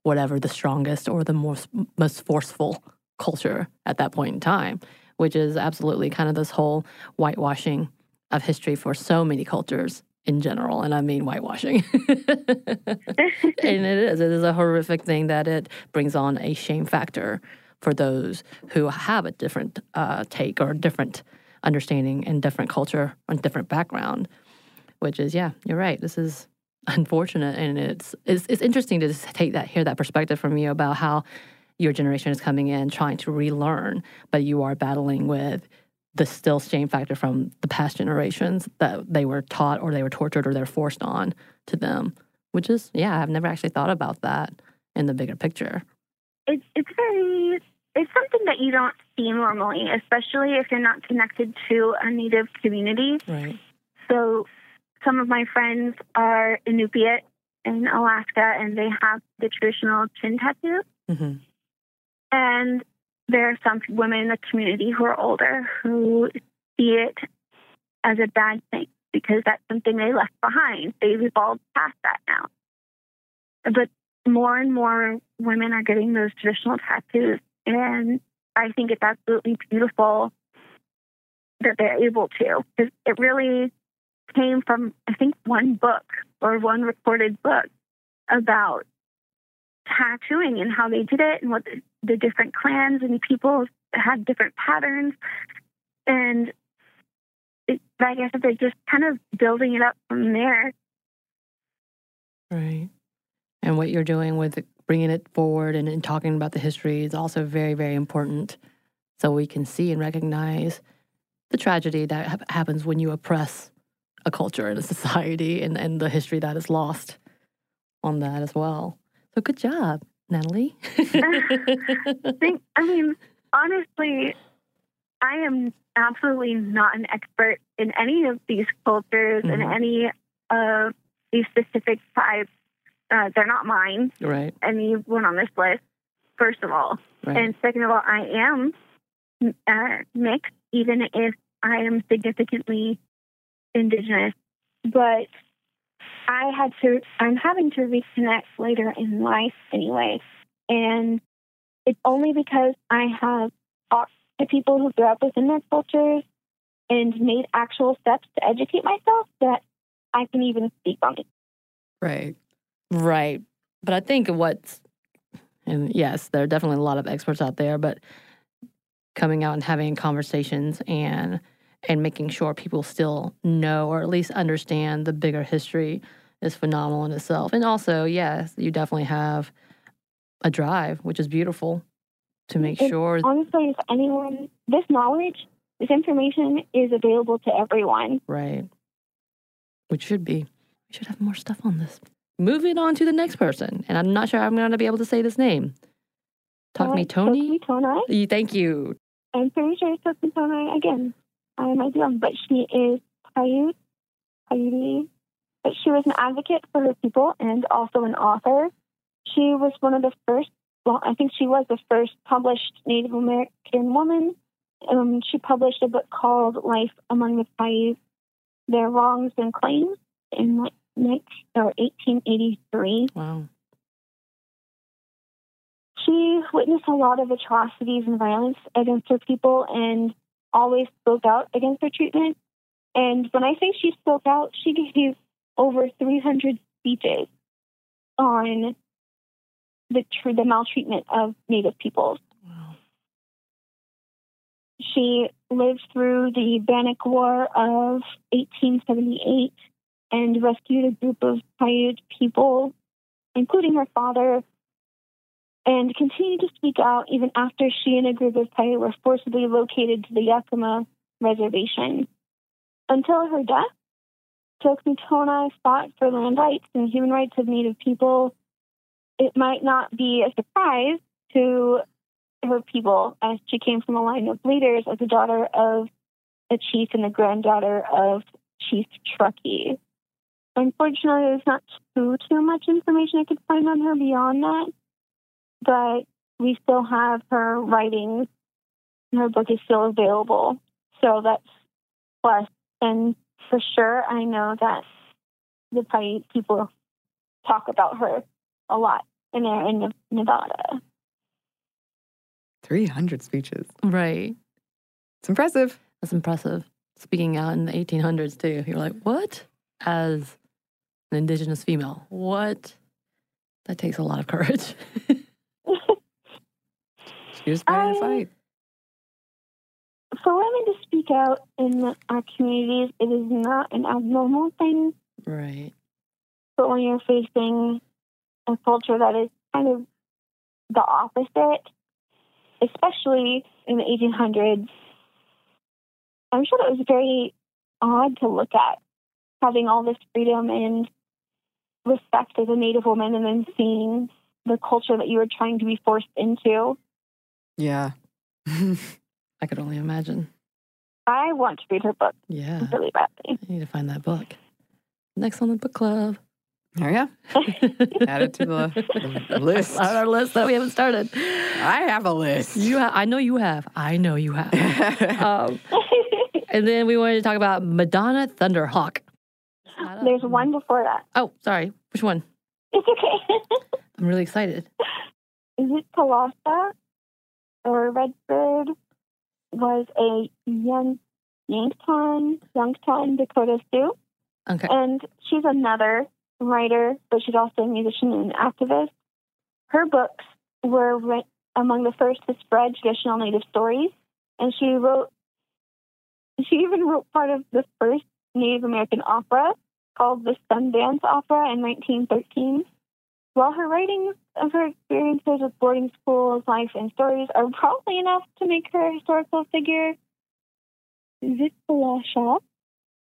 whatever the strongest or the most most forceful culture at that point in time, which is absolutely kind of this whole whitewashing of history for so many cultures in general, and I mean whitewashing. [LAUGHS] [LAUGHS] and it is it is a horrific thing that it brings on a shame factor for those who have a different uh, take or different understanding and different culture and different background. Which is, yeah, you're right. This is unfortunate, and it's it's, it's interesting to take that hear that perspective from you about how your generation is coming in trying to relearn, but you are battling with the still shame factor from the past generations that they were taught or they were tortured or they're forced on to them. Which is, yeah, I've never actually thought about that in the bigger picture. It's it's very it's something that you don't see normally, especially if you're not connected to a native community. Right. So some of my friends are Inupiat in Alaska and they have the traditional chin tattoo. Mm-hmm. And there are some women in the community who are older who see it as a bad thing because that's something they left behind. They've evolved past that now. But more and more women are getting those traditional tattoos. And I think it's absolutely beautiful that they're able to. Because it really came from, I think, one book or one recorded book about tattooing and how they did it and what the, the different clans and people had different patterns. And it, I said, they're just kind of building it up from there. Right. And what you're doing with bringing it forward and, and talking about the history is also very, very important so we can see and recognize the tragedy that hap- happens when you oppress a culture and a [LAUGHS] society and, and the history that is lost on that as well. So good job, Natalie. [LAUGHS] think, I mean, honestly, I am absolutely not an expert in any of these cultures and Mhm. any of these specific tribes. Uh, they're not mine, right, anyone on this list, first of all. right. And second of all, I am uh, mixed, even if I am significantly indigenous. But I had to, I'm having to reconnect later in life anyway. And it's only because I have talked to people who grew up within their cultures and made actual steps to educate myself that I can even speak on it. Right. Right. But I think what's, and yes, there are definitely a lot of experts out there, but coming out and having conversations and and making sure people still know or at least understand the bigger history is phenomenal in itself. And also, yes, you definitely have a drive, which is beautiful, to make It- sure. Honestly, if anyone, this knowledge, this information is available to everyone. Right. Which should be. We should have more stuff on this. Moving on to the next person, and I'm not sure I'm going to be able to say this name. Talk me Tony. Tony. Thocmetony. Y- Thank you. I'm pretty sure it's Thocmetony again. I might be wrong, but she is Paiute. Paiute. But she was an advocate for her people and also an author. She was one of the first, well, I think she was the first published Native American woman. Um, she published a book called Life Among the Paiute, Their Wrongs and Claims in like, next, or 1883. Wow. she witnessed a lot of atrocities and violence against her people and always spoke out against their treatment. And when I say she spoke out, she gave over 300 speeches on the tr- the maltreatment of Native peoples. She lived through the Bannock War of 1878 and rescued a group of Paiute people, including her father, and continued to speak out even after she and a group of Paiute were forcibly located to the Yakima Reservation. Until her death, Thocmetony fought for land rights and human rights of Native people. It might not be a surprise to her people as she came from a line of leaders as a daughter of a chief and the granddaughter of Chief Truckee. Unfortunately, there's not too too much information I could find on her beyond that, but we still have her writings. Her book is still available, so that's plus. And for sure, I know that the Paiute people talk about her a lot in there in Nevada. 300 speeches. Right. It's impressive. That's impressive. Speaking out in the 1800s, too. You're like, what? As an indigenous female, what? That takes a lot of courage. [LAUGHS] She was ready to fight. For women to speak out in our communities, it is not an abnormal thing. right. But when you're facing a culture that is kind of the opposite, especially in the 1800s, I'm sure that was very odd to look at, having all this freedom and respect as a Native woman, and then seeing the culture that you were trying to be forced into. Yeah. [LAUGHS] I could only imagine. I want to read her book Yeah. really badly. I need to find that book. Next on the book club. there you go. [LAUGHS] Add it to the, the list. on our list that we haven't started. I have a list. You ha- I know you have. I know you have. [LAUGHS] um, and then we wanted to talk about Madonna Thunderhawk. There's one before that. Oh, sorry. Which one? It's okay. [LAUGHS] I'm really excited. Is it Palasta or Redbird? Was a young Yankton, Youngstown, Dakota Sioux. Okay. And she's another writer, but she's also a musician and an activist. Her books were among the first to spread traditional Native stories, and she wrote. She even wrote part of the first Native American opera called the Sundance Opera in 1913. While her writings of her experiences with boarding schools, life, and stories are probably enough to make her a historical figure, Zitpala Shaw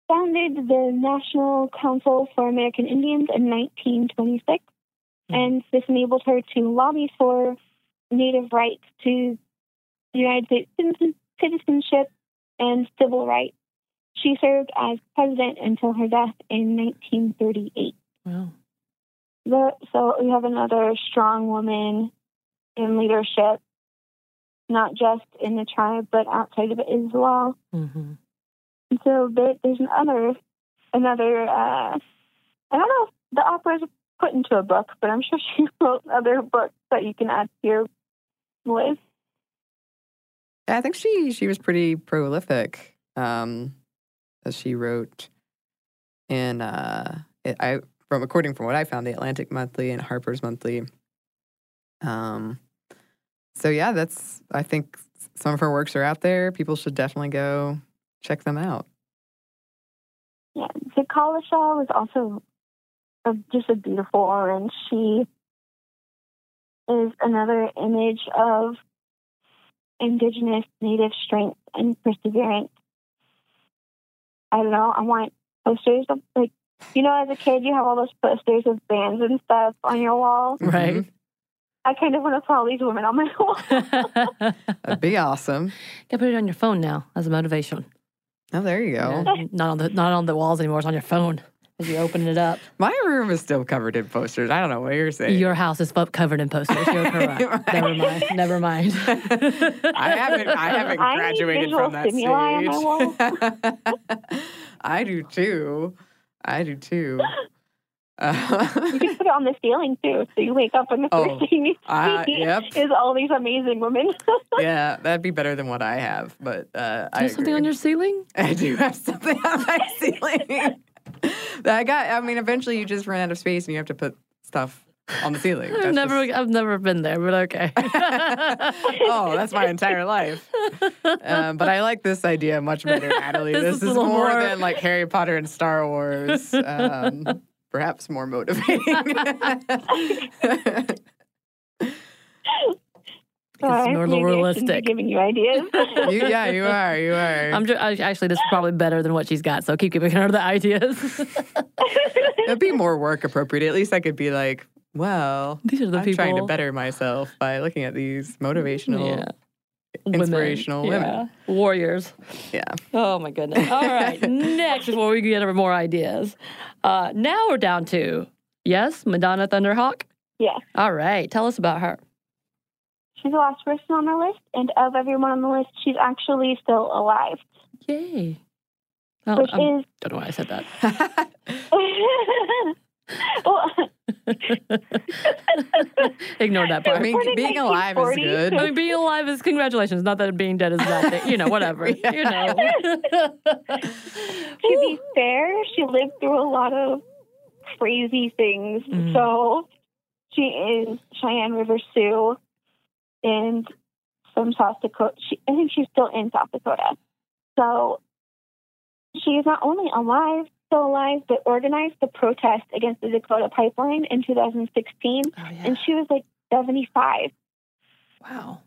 founded the National Council for American Indians in 1926, hmm. and this enabled her to lobby for Native rights to United States citizenship and civil rights. She served as president until her death in 1938. Wow. The, so we have another strong woman in leadership, not just in the tribe, but outside of it as well. Mm-hmm. So there, there's another, another. Uh, I don't know if the opera is put into a book, but I'm sure [LAUGHS] she wrote other books that you can add to your list. I think she she was pretty prolific. Um, as she wrote in uh, it, I from according from what I found, the Atlantic Monthly and Harper's Monthly. Um, so yeah, that's I think some of her works are out there. People should definitely go check them out. Yeah, Zitkala-Sa was also a, just a beautiful orange. She is another image of indigenous native strength and perseverance. I don't know. I want posters of like you know, as a kid, you have all those posters of bands and stuff on your wall. Mm-hmm. Right. I kind of want to put all these women on my [LAUGHS] wall. [LAUGHS] That'd be awesome. Gotta put it on your phone now as a motivation. Oh, there you go. Yeah, not on the not on the walls anymore. It's on your phone as you open it up. [LAUGHS] My room is still covered in posters. I don't know what you're saying. Your house is covered in posters. You're [LAUGHS] correct. Right. Never mind. Never mind. [LAUGHS] I haven't. I haven't I need graduated visual from that stimuli on my stage. I do too. I do too. Uh, You can put it on the ceiling too, so you wake up and the first Oh, thing you see uh, yep. is all these amazing women. yeah, that'd be better than what I have. But uh, I There's something on your ceiling? I do have something on my ceiling. [LAUGHS] that I got. I mean, eventually you just run out of space and you have to put stuff on the ceiling. I've never, just- I've never been there, but okay. [LAUGHS] oh, that's my entire life. Um, but I like this idea much better, [LAUGHS] Natalie. This This, is is, more, more- than like Harry Potter and Star Wars. Um, perhaps more motivating. Uh, more maybe I shouldn't realistic. giving you ideas. [LAUGHS] you, yeah, you are. You are. I'm just, actually, this is probably better than what she's got, so keep giving her the ideas. [LAUGHS] It'd be more work appropriate. At least I could be like, well, These are the I'm people. trying to better myself by looking at these motivational, Yeah. inspirational women. Yeah. Warriors. Yeah. Oh my goodness. All right. [LAUGHS] Next, before we get over more ideas, uh, now we're down to yes, Madonna Thunderhawk. yeah. All right. Tell us about her. She's the last person on the list, and of everyone on the list, she's actually still alive. Yay. Oh, Which I is don't know why I said that. [LAUGHS] well, [LAUGHS] Ignore that part. I mean, being alive is good. I mean, being alive is congratulations. Not that being dead is a bad thing. You know, whatever. [LAUGHS] You know. to be fair, she lived through a lot of crazy things. Mhm. So she is Cheyenne River Sioux and from South Dakota. She, I think she's still in South Dakota. So she is not only alive, still alive, but organized the protest against the Dakota pipeline in 2016. Oh, yeah. And she was like 75, Wow.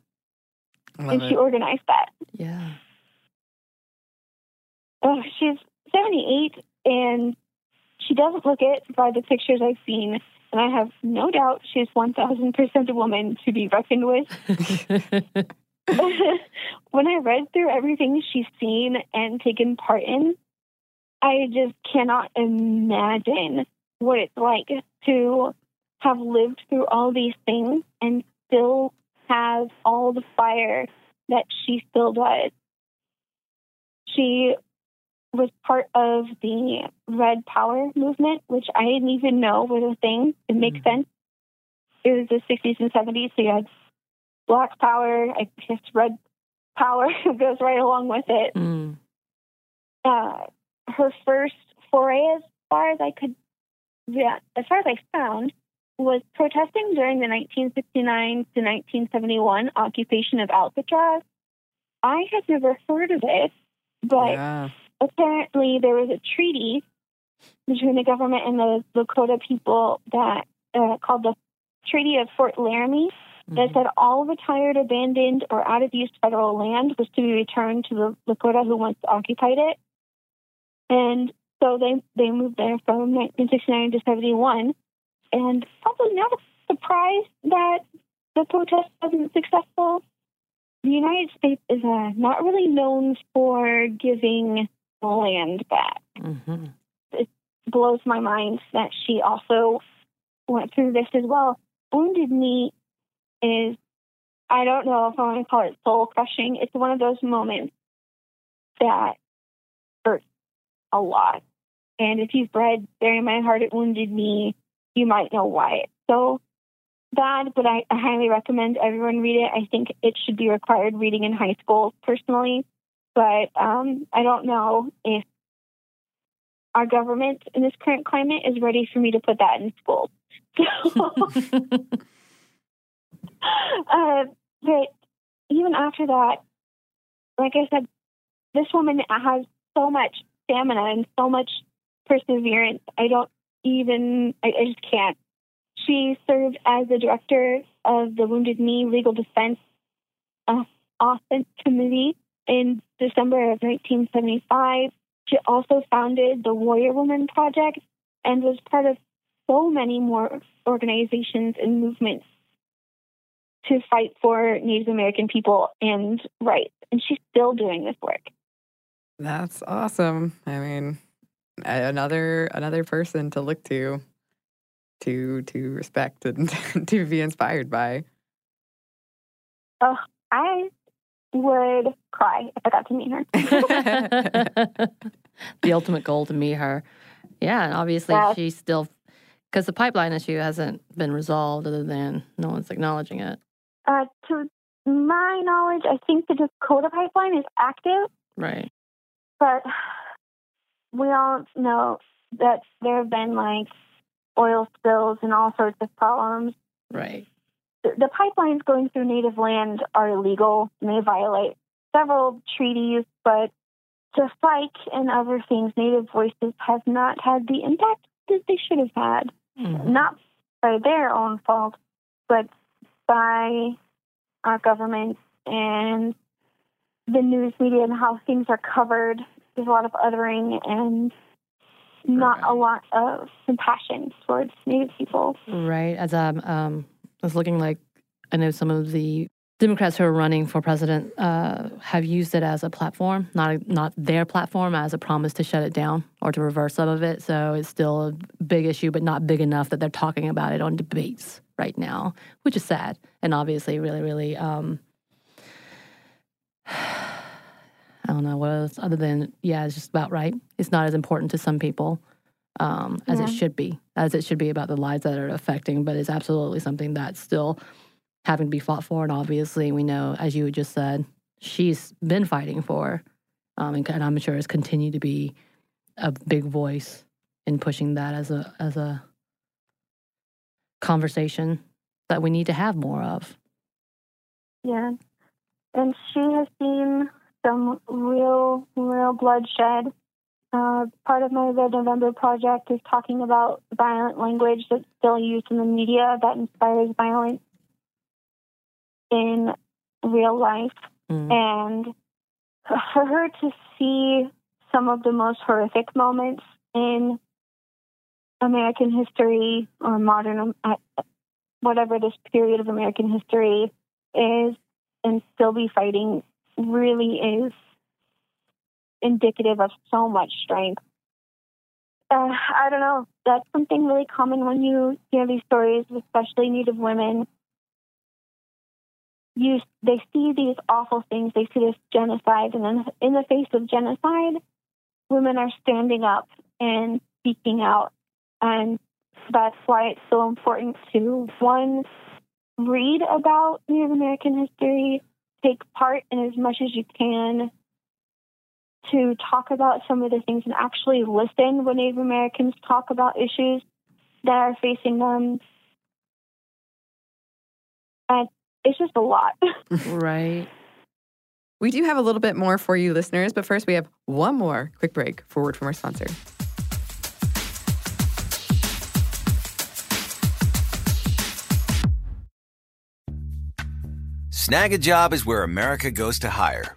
Love and she organized that. Yeah. Oh, she's 78 and she doesn't look it by the pictures I've seen. And I have no doubt she's 1000% a woman to be reckoned with. [LAUGHS] when I read through everything she's seen and taken part in, I just cannot imagine what it's like to have lived through all these things and still have all the fire that she still does. She was part of the Red Power movement, which I didn't even know was a thing. It makes sense. It was the 60s and 70s, so you had Black Power, I guess Red Power [LAUGHS] goes right along with it. Mm. Uh, her first foray, as far as I could, yeah, as far as I found, was protesting during the 1969 to 1971 occupation of Alcatraz. I had never heard of it, but yeah. Apparently there was a treaty between the government and the Lakota people that uh, called the Treaty of Fort Laramie that said all retired, abandoned, or out of use federal land was to be returned to the Lakota who once occupied it. And so they they moved there from 1969 to 71, and probably not a surprise that the protest wasn't successful. The United States is uh, not really known for giving land back. hmm It blows my mind that she also went through this as well. Wounded Knee is, I don't know if I want to call it soul crushing. It's one of those moments that hurts a lot. And if you've read Bury My Heart at Wounded Knee, you might know why it's so bad, but I, I highly recommend everyone read it. I think it should be required reading in high school personally, but um, I don't know if our government in this current climate is ready for me to put that in school. [LAUGHS] So, [LAUGHS] uh, but even after that, like I said, this woman has so much stamina and so much perseverance. I don't even, I, I just can't. She served as the director of the Wounded Knee Legal Defense uh, Offense Committee in December of 1975. She also founded the Warrior Woman Project and was part of so many more organizations and movements to fight for Native American people and rights. And she's still doing this work. That's awesome. I mean, another another person to look to, to to respect and [LAUGHS] to be inspired by. Oh, I would cry if I got to meet her. [LAUGHS] the ultimate goal to meet her. Yeah, and obviously Yeah. she's still Because the pipeline issue hasn't been resolved other than no one's acknowledging it. Uh, to my knowledge, I think the Dakota pipeline is active, Right. but we all know that there have been like oil spills and all sorts of problems. Right. The, pipelines going through native land are illegal and they violate several treaties, but the FIKE and other things, Native Voices have not had the impact that they should have had. Mhm. not by their own fault, but by our government and the news media and how things are covered. There's a lot of othering and not a lot of compassion towards Native people. Right. As I'm, um, I was looking like, I know some of the Democrats who are running for president uh, have used it as a platform, not not their platform, as a promise to shut it down or to reverse some of it. So it's still a big issue, but not big enough that they're talking about it on debates right now, which is sad and obviously really, really. Um, [SIGHS] I don't know what else other than yeah, it's just about right. It's not as important to some people um, as it should be, as it should be about the lives that are affecting. But it's absolutely something that's still having to be fought for. And obviously, we know, as you just said, she's been fighting for, um, and, and I'm sure has continued to be a big voice in pushing that as a as a conversation that we need to have more of. Yeah. And she has seen some real, real bloodshed. Uh, part of my Red November project is talking about violent language that's still used in the media that inspires violence in real life. Mm. And for her to see some of the most horrific moments in American history or modern, uh, whatever this period of American history is, and still be fighting really is indicative of so much strength. Uh, I don't know. That's something really common when you hear these stories, especially Native women. You, they see these awful things. They see this genocide, and then in the face of genocide, women are standing up and speaking out, and that's why it's so important to one read about Native American history, take part in as much as you can to talk about some of the things and actually listen when Native Americans talk about issues that are facing them. And it's just a lot. [LAUGHS] Right. We do have a little bit more for you listeners, but first we have one more quick break for word from our sponsor. Snagajob is where America goes to hire,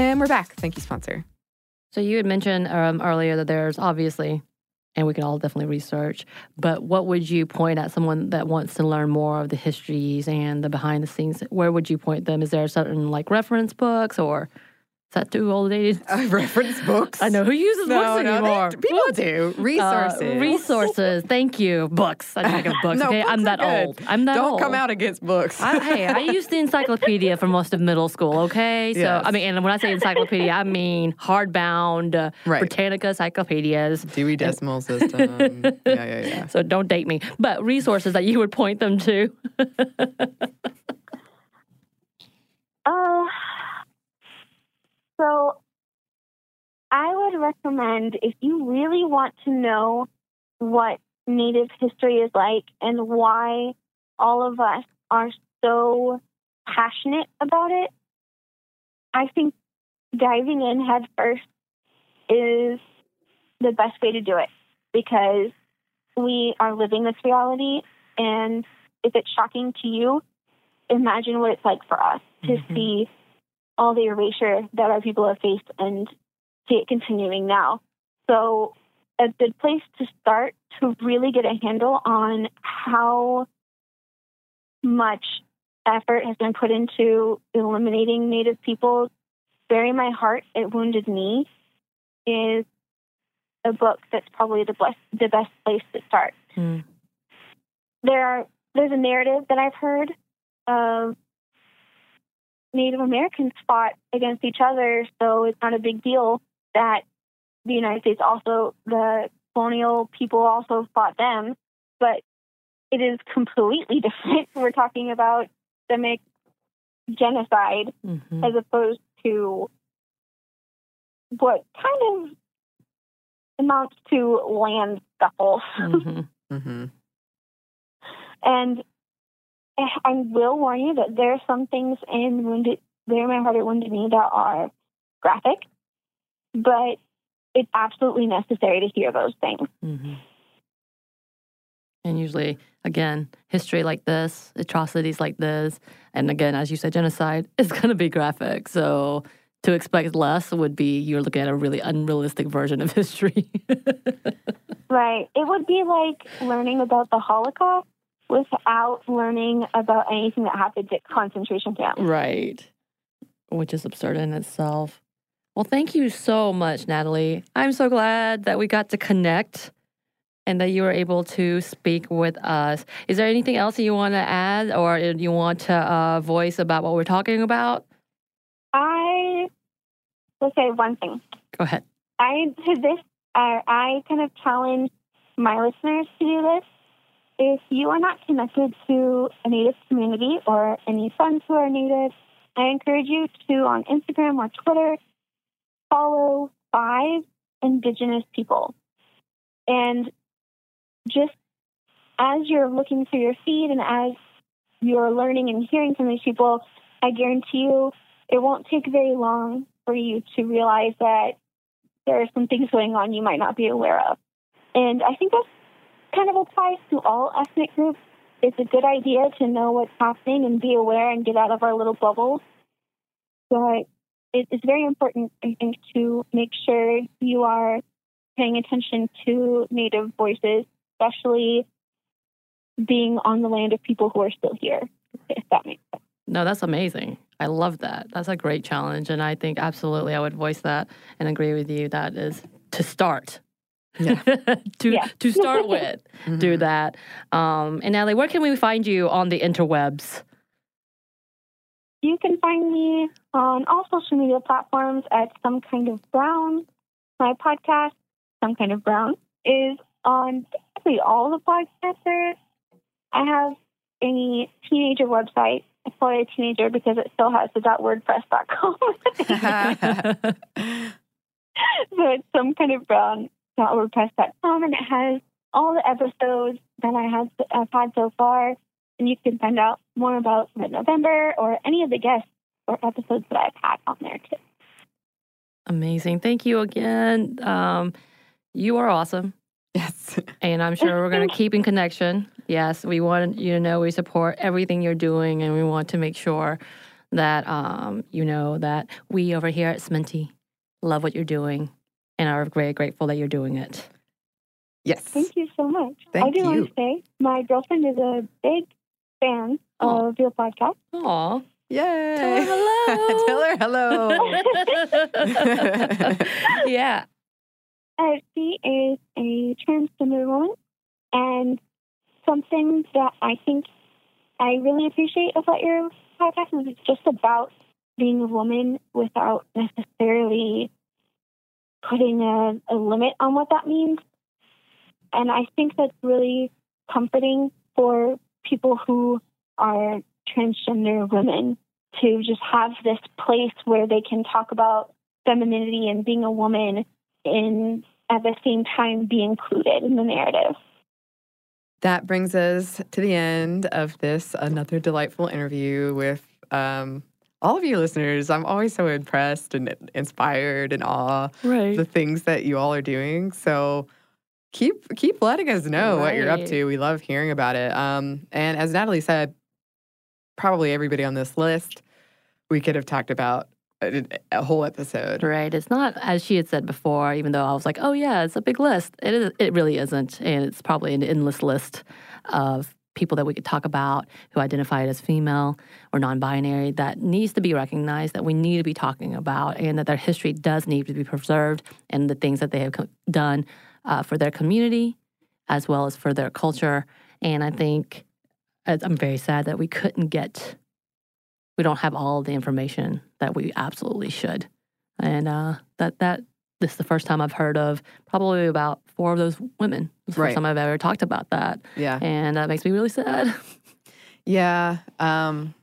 And we're back. Thank you, sponsor. So you had mentioned um, earlier that there's obviously, and we can all definitely research, but what would you point at someone that wants to learn more of the histories and the behind the scenes? Where would you point them? Is there certain like reference books or that too old dated? Uh, [LAUGHS] reference books. I know who uses No, books no, they- anymore. people do. Uh, Resources. resources. Thank you. Books. I think of [LAUGHS] books. No, okay, books I'm are that good. old. I'm that old. Don't old. come out against books. I, hey, I used the encyclopedia for most of middle school. Okay, so Yes. I mean, and when I say encyclopedia, I mean hardbound uh, Right. Britannica encyclopedias. Dewey Decimal [LAUGHS] System. yeah, yeah, yeah. So don't date me, but resources that you would point them to. Uh, so I would recommend if you really want to know what Native history is like and why all of us are so passionate about it, I think diving in head first is the best way to do it because we are living this reality. And if it's shocking to you, imagine what it's like for us to Mhm. see all the erasure that our people have faced and see it continuing now. So, a good place to start to really get a handle on how much effort has been put into eliminating Native people. Bury My Heart, at Wounded Knee is a book that's probably the best, the best place to start Hmm. there are there's a narrative that I've heard of Native Americans fought against each other, so it's not a big deal that the United States also the colonial people also fought them, but it is completely [LAUGHS] different. We're talking about systemic genocide Mhm. as opposed to what kind of amounts to land scuffles. Mhm. [LAUGHS] Mm-hmm. And I will warn you that there are some things in Wounded, There My Heart at Wounded Knee that are graphic, but it's absolutely necessary to hear those things. Mhm. And usually, again, history like this, atrocities like this, and again, as you said, genocide is going to be graphic. So to expect less would be you're looking at a really unrealistic version of history. [LAUGHS] Right. It would be like learning about the Holocaust without learning about anything that happened at concentration camps. right. Which is absurd in itself. Well, thank you so much, Natalie. I'm so glad that we got to connect and that you were able to speak with us. Is there anything else that you want to add or you want to uh, voice about what we're talking about? I will say one thing. Go ahead. I to this uh, I kind of challenge my listeners to do this. If you are not connected to a Native community or any friends who are Native, I encourage you to on Instagram or Twitter follow five Indigenous people, and just as you're looking through your feed and as you're learning and hearing from these people, I guarantee you it won't take very long for you to realize that there are some things going on you might not be aware of. And I think that kind of applies to all ethnic groups. It's a good idea to know what's happening and be aware and get out of our little bubbles. But it is very important, I think, to make sure you are paying attention to Native voices, especially being on the land of people who are still here, if that makes sense. No, that's amazing. I love that. That's a great challenge. And I think absolutely I would voice that and agree with you. That is to start. Yeah. [LAUGHS] to Yeah. to start with, [LAUGHS] do Mhm. that. Um, and Natalie, where can we find you on the interwebs? You can find me on all social media platforms at Some Kind of Brown. My podcast, Some Kind of Brown, is on basically all the podcasters. I have a teenager website. I call it a teenager because it still has the .wordpress.com. [LAUGHS] so it's some kind of brown.wordpress.com, and it has all the episodes that I have I've had so far, and you can find out more about Mid November or any of the guests or episodes that I've had on there too. Amazing. Thank you again. Um, you are awesome. Yes. [LAUGHS] And I'm sure we're going to keep in connection. Yes, we want you to know we support everything you're doing, and we want to make sure that um, you know that we over here at Sminty love what you're doing and are very grateful that you're doing it. Yes. Thank you so much. Thank I do want to say my girlfriend is a big fan Aw. of your podcast. Aw. Yay. [LAUGHS] Tell her hello. Tell her hello. yeah. Uh, she is a transgender woman, and something that I think I really appreciate about your podcast is it's just about being a woman without necessarily putting a, a limit on what that means. And I think that's really comforting for people who are transgender women to just have this place where they can talk about femininity and being a woman and at the same time be included in the narrative. That brings us to the end of this another delightful interview with um, all of you listeners. I'm always so impressed and inspired and awe Right. the things that you all are doing. So keep keep letting us know what you're up to. We love hearing about it. Um, and as Natalie said, probably everybody on this list we could have talked about a, a whole episode. Right. It's not as she had said before, even though I was like, oh yeah, it's a big list. It is it really isn't. And it's probably an endless list of people that we could talk about who identified as female or non-binary that needs to be recognized, that we need to be talking about, and that their history does need to be preserved and the things that they have co- done uh, for their community as well as for their culture. And I think uh, I'm very sad that we couldn't get we don't have all the information that we absolutely should. And uh, that that this is the first time I've heard of probably about four of those women. It's the Right. first time I've ever talked about that, Yeah. and that makes me really sad. [LAUGHS] Yeah. Um,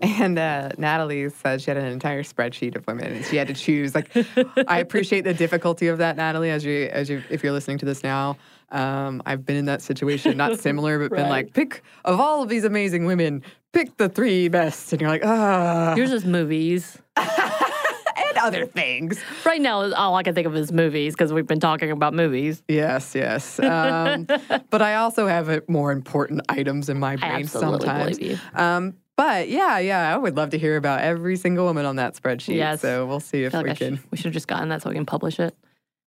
and uh, Natalie said she had an entire spreadsheet of women, and she had to choose. Like, I appreciate the difficulty of that, Natalie. As you, as you, if you're listening to this now, um, I've been in that situation, not similar, but been like, [LAUGHS] pick of all of these amazing women, pick the three best, and you're like, ah, Yours is movies. [LAUGHS] and other things. Right now, all I can think of is movies because we've been talking about movies. Yes, yes. Um, [LAUGHS] but I also have uh, more important items in my brain sometimes. Um, but yeah, yeah, I would love to hear about every single woman on that spreadsheet. Yes. So we'll see if we like can. should, we should have just gotten that so we can publish it.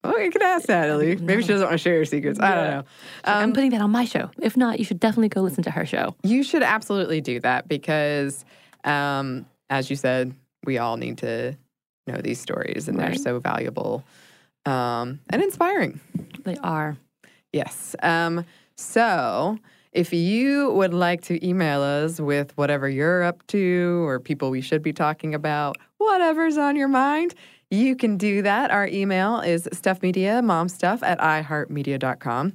Oh, you can ask Natalie. Maybe she doesn't want to share her secrets. I don't Yeah. know. I'm Um, putting that on my show. If not, you should definitely go listen to her show. you should absolutely do that because, um, as you said, we all need to know these stories, and they're so valuable um, and inspiring. They are. Yes. Um, so if you would like to email us with whatever you're up to or people we should be talking about, whatever's on your mind, you can do that. Our email is stuffmedia, momstuff at iheartmedia.com.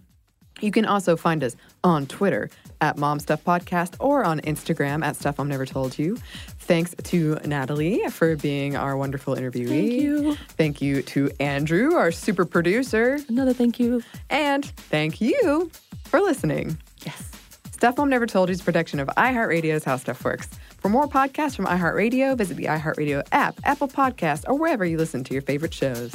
You can also find us on Twitter at momstuffpodcast or on Instagram at stuff I'm never told you. Thanks to Natalie for being our wonderful interviewee. Thank you. Thank you to Andrew, our super producer. Another thank you. And thank you for listening. Yes. Stuff Mom Never Told You is a production of iHeartRadio's How Stuff Works. For more podcasts from iHeartRadio, visit the iHeartRadio app, Apple Podcasts, or wherever you listen to your favorite shows.